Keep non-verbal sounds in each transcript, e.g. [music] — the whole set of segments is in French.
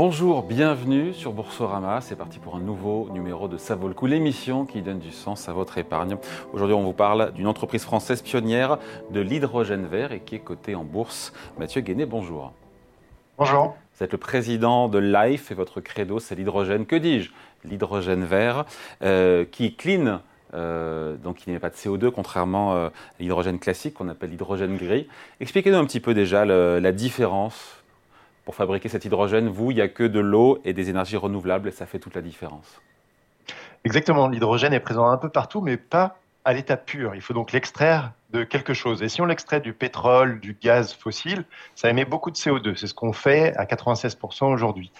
Bonjour, bienvenue sur Boursorama. C'est parti pour un nouveau numéro de Ça vaut le coup, l'émission qui donne du sens à votre épargne. Aujourd'hui, on vous parle d'une entreprise française pionnière de l'hydrogène vert et qui est cotée en bourse. Mathieu Guéné, bonjour. Bonjour. Vous êtes le président de Life et votre credo, c'est l'hydrogène. Que dis-je? L'hydrogène vert euh, qui est clean. Euh, donc il n'y a pas de CO2 contrairement euh, à l'hydrogène classique qu'on appelle l'hydrogène gris. Expliquez-nous un petit peu déjà la différence pour fabriquer cet hydrogène, vous, il n'y a que de l'eau et des énergies renouvelables et ça fait toute la différence. Exactement, l'hydrogène est présent un peu partout, mais pas à l'état pur. Il faut donc l'extraire de quelque chose. Et si on l'extrait du pétrole, du gaz fossile, ça émet beaucoup de CO2. C'est ce qu'on fait à 96% aujourd'hui.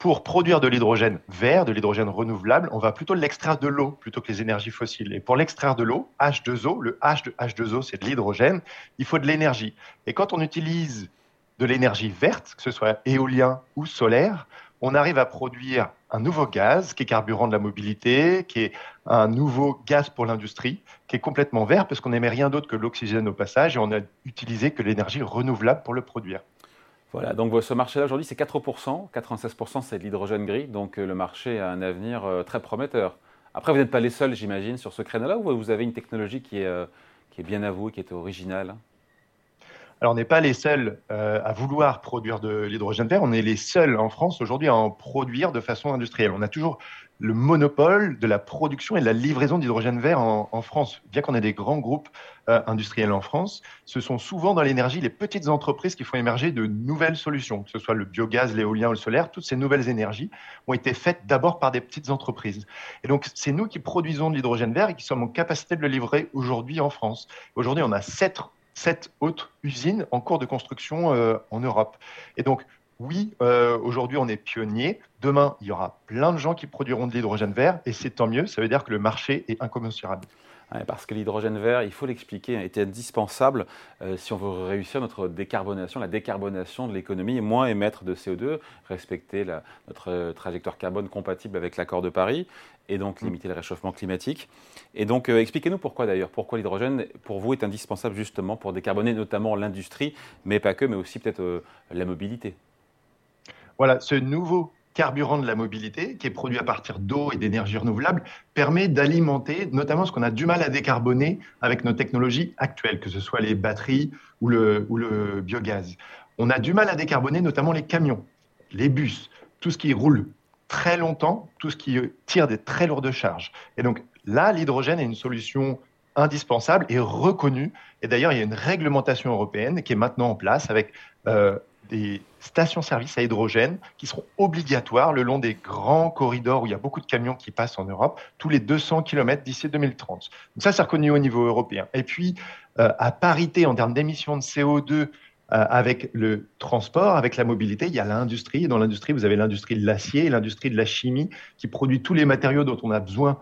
Pour produire de l'hydrogène vert, de l'hydrogène renouvelable, on va plutôt l'extraire de l'eau plutôt que les énergies fossiles. Et pour l'extraire de l'eau, H2O, le H de H2O, c'est de l'hydrogène, il faut de l'énergie. Et quand on utilise de l'énergie verte, que ce soit éolien ou solaire, on arrive à produire un nouveau gaz qui est carburant de la mobilité, qui est un nouveau gaz pour l'industrie, qui est complètement vert parce qu'on n'émet rien d'autre que l'oxygène au passage et on n'a utilisé que l'énergie renouvelable pour le produire. Voilà, donc ce marché-là aujourd'hui c'est 4%, 96% c'est de l'hydrogène gris, donc euh, le marché a un avenir euh, très prometteur. Après vous n'êtes pas les seuls j'imagine sur ce créneau-là ou vous avez une technologie qui est, euh, qui est bien à vous, qui est originale? Alors, on n'est pas les seuls euh, à vouloir produire de l'hydrogène vert, on est les seuls en France aujourd'hui à en produire de façon industrielle. On a toujours le monopole de la production et de la livraison d'hydrogène vert en, France. Bien qu'on ait des grands groupes euh, industriels en France, ce sont souvent dans l'énergie les petites entreprises qui font émerger de nouvelles solutions, que ce soit le biogaz, l'éolien ou le solaire. Toutes ces nouvelles énergies ont été faites d'abord par des petites entreprises. Et donc, c'est nous qui produisons de l'hydrogène vert et qui sommes en capacité de le livrer aujourd'hui en France. Aujourd'hui, on a sept sept autres usines en cours de construction euh, en Europe. Et donc, oui, euh, aujourd'hui on est pionnier. Demain, il y aura plein de gens qui produiront de l'hydrogène vert et c'est tant mieux. Ça veut dire que le marché est incommensurable. Parce que l'hydrogène vert, il faut l'expliquer, est indispensable euh, si on veut réussir notre décarbonation, la décarbonation de l'économie moins émettre de CO2, respecter notre trajectoire carbone compatible avec l'accord de Paris et donc mm. limiter le réchauffement climatique. Et donc, euh, expliquez-nous pourquoi d'ailleurs, pourquoi l'hydrogène, pour vous, est indispensable justement pour décarboner notamment l'industrie, mais pas que, mais aussi peut-être euh, la mobilité. Voilà, ce nouveau carburant de la mobilité, qui est produit à partir d'eau et d'énergie renouvelable, permet d'alimenter notamment ce qu'on a du mal à décarboner avec nos technologies actuelles, que ce soit les batteries ou le, biogaz. On a du mal à décarboner notamment les camions, les bus, tout ce qui roule très longtemps tout ce qui tire des très lourdes charges. Et donc là, l'hydrogène est une solution indispensable et reconnue. Et d'ailleurs, il y a une réglementation européenne qui est maintenant en place avec euh, des stations-service à hydrogène qui seront obligatoires le long des grands corridors où il y a beaucoup de camions qui passent en Europe, tous les 200 km d'ici 2030. Donc ça, c'est reconnu au niveau européen. Et puis, euh, à parité en termes d'émissions de CO2 euh, avec le transport, avec la mobilité, il y a l'industrie. Dans l'industrie, vous avez l'industrie de l'acier, l'industrie de la chimie, qui produit tous les matériaux dont on a besoin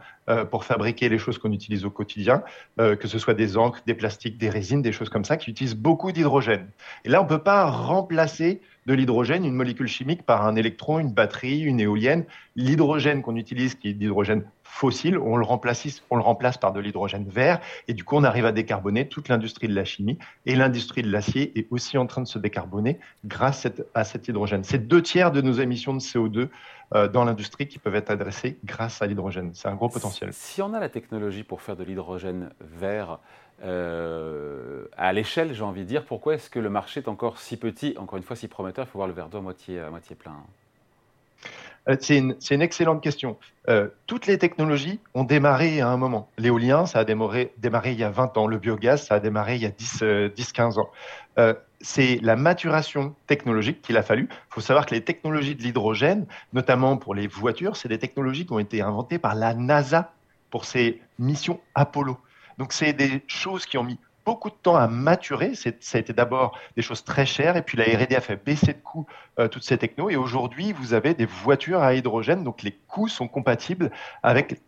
pour fabriquer les choses qu'on utilise au quotidien, euh, que ce soit des encres, des plastiques, des résines, des choses comme ça, qui utilisent beaucoup d'hydrogène. Et là, on ne peut pas remplacer de l'hydrogène, une molécule chimique, par un électron, une batterie, une éolienne. L'hydrogène qu'on utilise, qui est d'hydrogène fossile, on le, remplace, on le remplace par de l'hydrogène vert, et du coup, on arrive à décarboner toute l'industrie de la chimie, et l'industrie de l'acier est aussi en train de se décarboner grâce à cet hydrogène. C'est deux tiers de nos émissions de CO2 euh, dans l'industrie qui peuvent être adressées grâce à l'hydrogène. C'est un gros potentiel. Si on a la technologie pour faire de l'hydrogène vert, euh, à l'échelle, j'ai envie de dire, pourquoi est-ce que le marché est encore si petit, encore une fois si prometteur Il faut voir le verre d'eau à moitié, à moitié plein. Euh, c'est une, excellente question. Euh, toutes les technologies ont démarré à un moment. L'éolien, ça a démarré, démarré, il y a 20 ans. Le biogaz, ça a démarré il y a 10-15 ans. C'est la maturation technologique qu'il a fallu. Il faut savoir que les technologies de l'hydrogène, notamment pour les voitures, c'est des technologies qui ont été inventées par la NASA pour ses missions Apollo. Donc, c'est des choses qui ont mis beaucoup de temps à maturer. Ça a été d'abord des choses très chères, et puis la R&D a fait baisser de coûts euh, toutes ces technos. Et aujourd'hui, vous avez des voitures à hydrogène, donc les coûts sont compatibles avec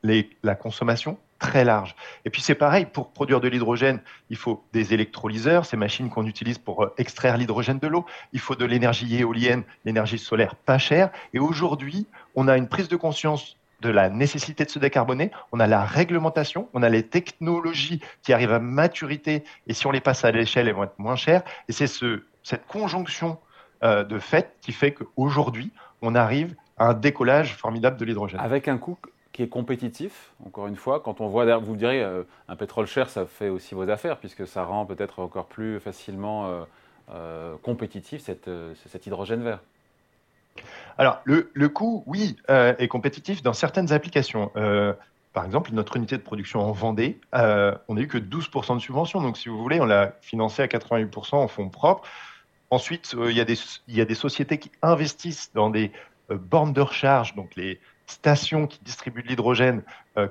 la consommation très large. Et puis c'est pareil, pour produire de l'hydrogène, il faut des électrolyseurs, ces machines qu'on utilise pour euh, extraire l'hydrogène de l'eau. Il faut de l'énergie éolienne, l'énergie solaire pas chère. Et aujourd'hui, on a une prise de conscience de la nécessité de se décarboner, on a la réglementation, on a les technologies qui arrivent à maturité et si on les passe à l'échelle, elles vont être moins chères. Et c'est ce, cette conjonction de fait qui fait qu'aujourd'hui, on arrive à un décollage formidable de l'hydrogène. Avec un coût qui est compétitif, encore une fois, quand on voit, vous direz, un pétrole cher, ça fait aussi vos affaires, puisque ça rend peut-être encore plus facilement compétitif cette, cet hydrogène vert. Alors, le, le coût, oui, euh, est compétitif dans certaines applications. Euh, par exemple, notre unité de production en Vendée, euh, on n'a eu que 12% de subvention. Donc, si vous voulez, on l'a financé à 88% en fonds propres. Ensuite, il y, a des, il y a des sociétés qui investissent dans des bornes de recharge, donc les stations qui distribuent de l'hydrogène,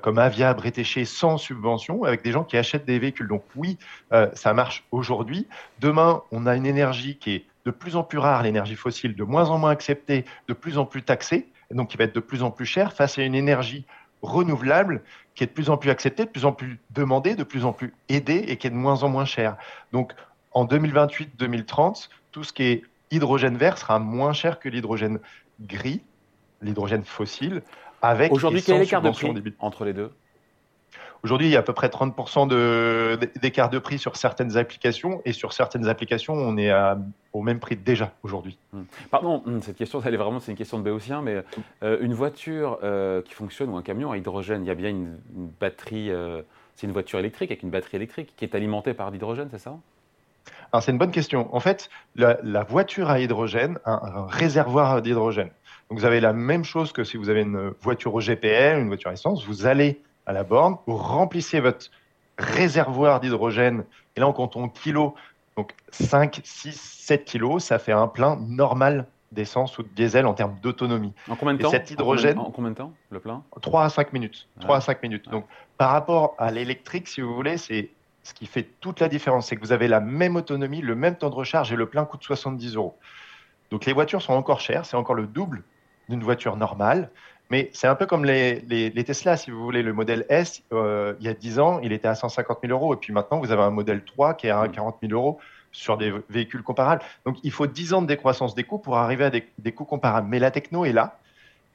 comme Avia, Bretéché, sans subvention, avec des gens qui achètent des véhicules. Donc, oui, ça marche aujourd'hui. Demain, on a une énergie qui est de plus en plus rare l'énergie fossile, de moins en moins acceptée, de plus en plus taxée, donc qui va être de plus en plus cher face à une énergie renouvelable qui est de plus en plus acceptée, de plus en plus demandée, de plus en plus aidée et qui est de moins en moins chère. Donc en 2028-2030, tout ce qui est hydrogène vert sera moins cher que l'hydrogène gris, l'hydrogène fossile, avec Aujourd'hui, quel est l'écart de prix entre les deux Aujourd'hui, il y a à peu près 30% d'écart de, prix sur certaines applications et sur certaines applications, on est au même prix déjà aujourd'hui. Hmm. Pardon, hmm, cette question, elle est vraiment c'est une question de béotien, mais euh, une voiture euh, qui fonctionne ou un camion à hydrogène, il y a bien une, batterie, euh, c'est une voiture électrique avec une batterie électrique qui est alimentée par l'hydrogène, c'est ça? Alors c'est une bonne question. En fait, la, voiture à hydrogène a un réservoir d'hydrogène. Donc vous avez la même chose que si vous avez une voiture au GPL, une voiture essence, vous allez à la borne, vous remplissez votre réservoir d'hydrogène, et là on compte en kilos, donc 5, 6, 7 kilos, ça fait un plein normal d'essence ou de diesel en termes d'autonomie. En combien de temps cet hydrogène, en combien, de temps, le plein? 3 à 5 minutes. 3 à 5 minutes. Donc par rapport à l'électrique, si vous voulez, c'est ce qui fait toute la différence, c'est que vous avez la même autonomie, le même temps de recharge et le plein coûte 70 euros. Donc les voitures sont encore chères, c'est encore le double d'une voiture normale. Mais c'est un peu comme les, les, Tesla, si vous voulez. Le modèle S, euh, il y a 10 ans, il était à 150 000 euros. Et puis maintenant, vous avez un modèle 3 qui est à 40 000 euros sur des véhicules comparables. Donc il faut 10 ans de décroissance des coûts pour arriver à des, des coûts comparables. Mais la techno est là.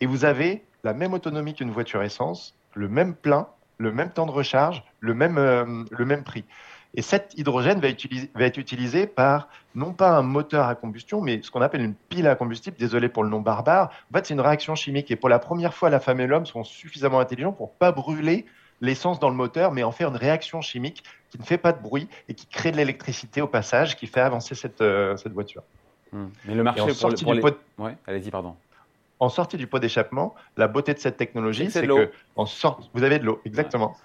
Et vous avez la même autonomie qu'une voiture essence, le même plein, le même temps de recharge, le même, euh, le même prix. Et cet hydrogène va, être utilisé par non pas un moteur à combustion, mais ce qu'on appelle une pile à combustible. Désolé pour le nom barbare. En fait, c'est une réaction chimique. Et pour la première fois, la femme et l'homme sont suffisamment intelligents pour pas brûler l'essence dans le moteur, mais en faire une réaction chimique qui ne fait pas de bruit et qui crée de l'électricité au passage, qui fait avancer cette, euh, cette voiture. Hmm. Mais le marché pour, pour les... Ouais, allez-y, pardon. En sortie du pot d'échappement, la beauté de cette technologie, c'est que en sorte, vous avez de l'eau, exactement.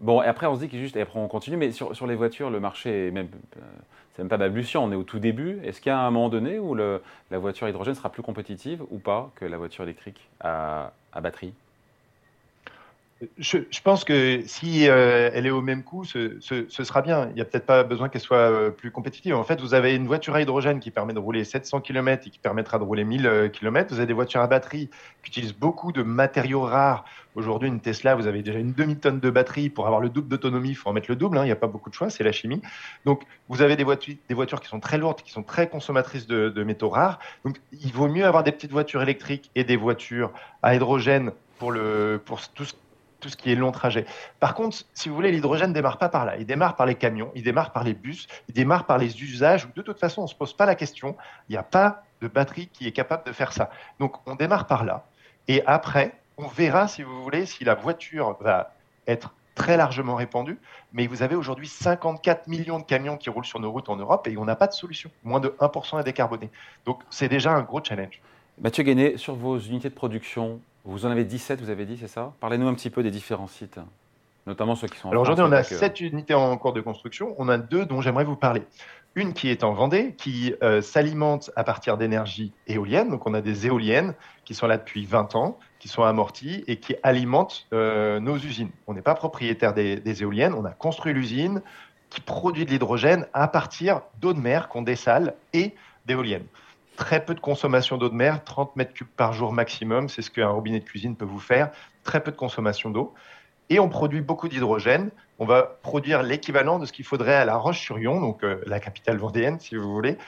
Bon, et après, on se dit que juste, et après, on continue, mais sur, les voitures, le marché même, euh, c'est même pas balbutiant, on est au tout début. Est-ce qu'il y a un moment donné où la voiture hydrogène sera plus compétitive ou pas que la voiture électrique à, à batterie? Je, pense que si euh, elle est au même coût, ce, sera bien. Il n'y a peut-être pas besoin qu'elle soit euh, plus compétitive. En fait, vous avez une voiture à hydrogène qui permet de rouler 700 km et qui permettra de rouler 1000 euh, km. Vous avez des voitures à batterie qui utilisent beaucoup de matériaux rares. Aujourd'hui, une Tesla, vous avez déjà une demi-tonne de batterie. Pour avoir le double d'autonomie, il faut en mettre le double. Hein. Il n'y a pas beaucoup de choix, c'est la chimie. Donc, vous avez des voitures, qui sont très lourdes, qui sont très consommatrices de, de métaux rares. Donc, il vaut mieux avoir des petites voitures électriques et des voitures à hydrogène pour, le, pour tout ce tout ce qui est long trajet. Par contre, si vous voulez, l'hydrogène ne démarre pas par là. Il démarre par les camions, il démarre par les bus, il démarre par les usages où de toute façon, on ne se pose pas la question. Il n'y a pas de batterie qui est capable de faire ça. Donc, on démarre par là. Et après, on verra, si vous voulez, si la voiture va être très largement répandue. Mais vous avez aujourd'hui 54 millions de camions qui roulent sur nos routes en Europe et on n'a pas de solution. Moins de 1% à décarboner. Donc, c'est déjà un gros challenge. Mathieu Guéné, sur vos unités de production, vous en avez 17, vous avez dit, c'est ça? Parlez-nous un petit peu des différents sites, notamment ceux qui sont en Alors aujourd'hui, on a 7 unités en cours de construction. On a deux dont j'aimerais vous parler. Une qui est en Vendée, qui euh, s'alimente à partir d'énergie éolienne. Donc on a des éoliennes qui sont là depuis 20 ans, qui sont amorties et qui alimentent euh, nos usines. On n'est pas propriétaire des, des éoliennes, on a construit l'usine qui produit de l'hydrogène à partir d'eau de mer qu'on dessale et d'éoliennes très peu de consommation d'eau de mer, 30 mètres cubes par jour maximum, c'est ce qu'un robinet de cuisine peut vous faire, très peu de consommation d'eau. Et on produit beaucoup d'hydrogène on va produire l'équivalent de ce qu'il faudrait à La Roche-sur-Yon, donc euh, la capitale vendéenne, si vous voulez,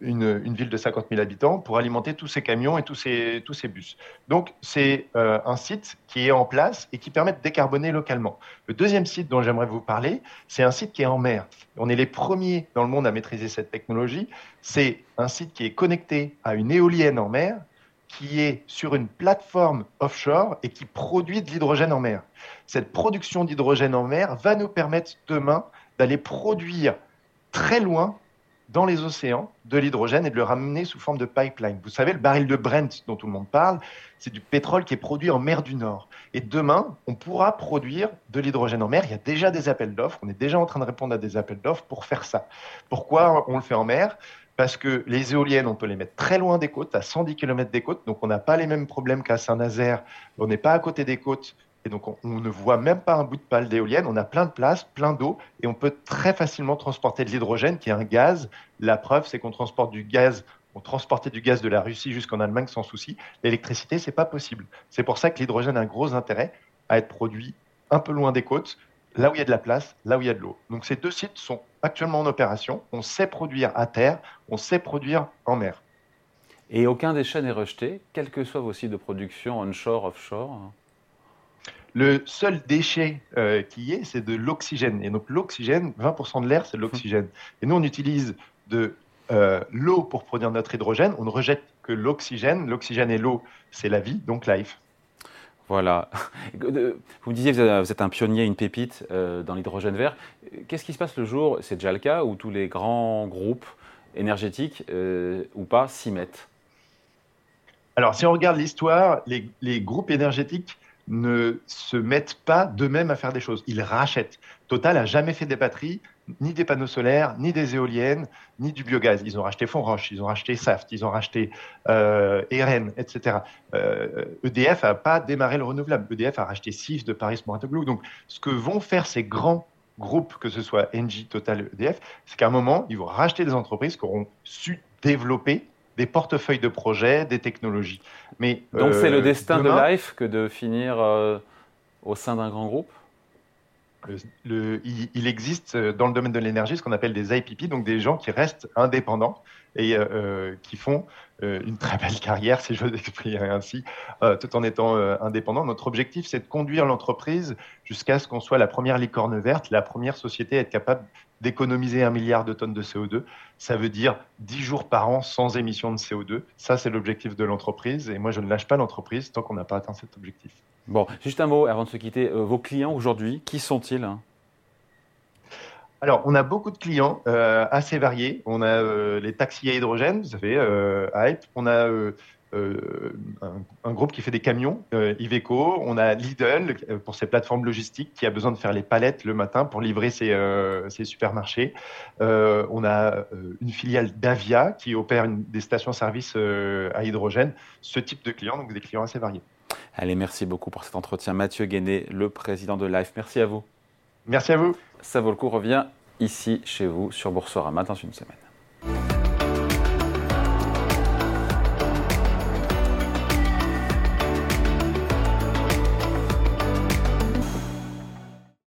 une, ville de 50 000 habitants, pour alimenter tous ces camions et tous ces, tous ces bus. Donc, c'est euh, un site qui est en place et qui permet de décarboner localement. Le deuxième site dont j'aimerais vous parler, c'est un site qui est en mer. On est les premiers dans le monde à maîtriser cette technologie. C'est un site qui est connecté à une éolienne en mer qui est sur une plateforme offshore et qui produit de l'hydrogène en mer. Cette production d'hydrogène en mer va nous permettre demain d'aller produire très loin dans les océans de l'hydrogène et de le ramener sous forme de pipeline. Vous savez, le baril de Brent dont tout le monde parle, c'est du pétrole qui est produit en mer du Nord. Et demain, on pourra produire de l'hydrogène en mer. Il y a déjà des appels d'offres. On est déjà en train de répondre à des appels d'offres pour faire ça. Pourquoi on le fait en mer? Parce que les éoliennes, on peut les mettre très loin des côtes, à 110 km des côtes, donc on n'a pas les mêmes problèmes qu'à Saint-Nazaire, on n'est pas à côté des côtes, et donc on, ne voit même pas un bout de pale d'éolienne, on a plein de place, plein d'eau, et on peut très facilement transporter de l'hydrogène, qui est un gaz. La preuve, c'est qu'on transporte du gaz, on transportait du gaz de la Russie jusqu'en Allemagne sans souci. L'électricité, c'est pas possible. C'est pour ça que l'hydrogène a un gros intérêt à être produit un peu loin des côtes, là où il y a de la place, là où il y a de l'eau. Donc ces deux sites sont actuellement en opération. On sait produire à terre, on sait produire en mer. Et aucun déchet n'est rejeté, quels que soient vos sites de production onshore, offshore le seul déchet euh, qui y est, c'est de l'oxygène. Et donc l'oxygène, 20% de l'air, c'est de l'oxygène. Et nous, on utilise de euh, l'eau pour produire notre hydrogène. On ne rejette que l'oxygène. L'oxygène et l'eau, c'est la vie, donc life. Voilà. [laughs] Vous me disiez que vous êtes un pionnier, une pépite euh, dans l'hydrogène vert. Qu'est-ce qui se passe le jour, c'est déjà le cas, où tous les grands groupes énergétiques euh, ou pas s'y mettent? Alors, si on regarde l'histoire, les, groupes énergétiques ne se mettent pas d'eux-mêmes à faire des choses. Ils rachètent. Total a jamais fait des batteries, ni des panneaux solaires, ni des éoliennes, ni du biogaz. Ils ont racheté Fonroche, ils ont racheté Saft, ils ont racheté euh, Eren, etc. EDF n'a pas démarré le renouvelable. EDF a racheté SIF de Paris Moratoglou. Donc, ce que vont faire ces grands groupes, que ce soit Engie, Total, EDF, c'est qu'à un moment, ils vont racheter des entreprises qui auront su développer des portefeuilles de projets, des technologies. Mais, Donc, c'est le euh, destin de Life que de finir euh, au sein d'un grand groupe? Il, existe euh, dans le domaine de l'énergie ce qu'on appelle des IPP, donc des gens qui restent indépendants et euh, euh, qui font une très belle carrière, si je veux exprimer ainsi, tout en étant indépendants. Notre objectif, c'est de conduire l'entreprise jusqu'à ce qu'on soit la première licorne verte, la première société à être capable d'économiser un milliard de tonnes de CO2. Ça veut dire 10 jours par an sans émission de CO2. Ça, c'est l'objectif de l'entreprise. Et moi, je ne lâche pas l'entreprise tant qu'on n'a pas atteint cet objectif. Bon, juste un mot avant de se quitter. Euh, vos clients aujourd'hui, qui sont-ils alors, on a beaucoup de clients euh, assez variés. On a euh, les taxis à hydrogène, vous savez, Hype. On a un, groupe qui fait des camions, Iveco. On a Lidl pour ses plateformes logistiques qui a besoin de faire les palettes le matin pour livrer ses, ses supermarchés. on a une filiale d'Avia qui opère des stations-service à hydrogène. Ce type de clients, donc des clients assez variés. Allez, merci beaucoup pour cet entretien. Mathieu Guéné, le président de Life. Merci à vous. Merci à vous. Ça vaut le coup revient ici chez vous sur Boursorama dans une semaine.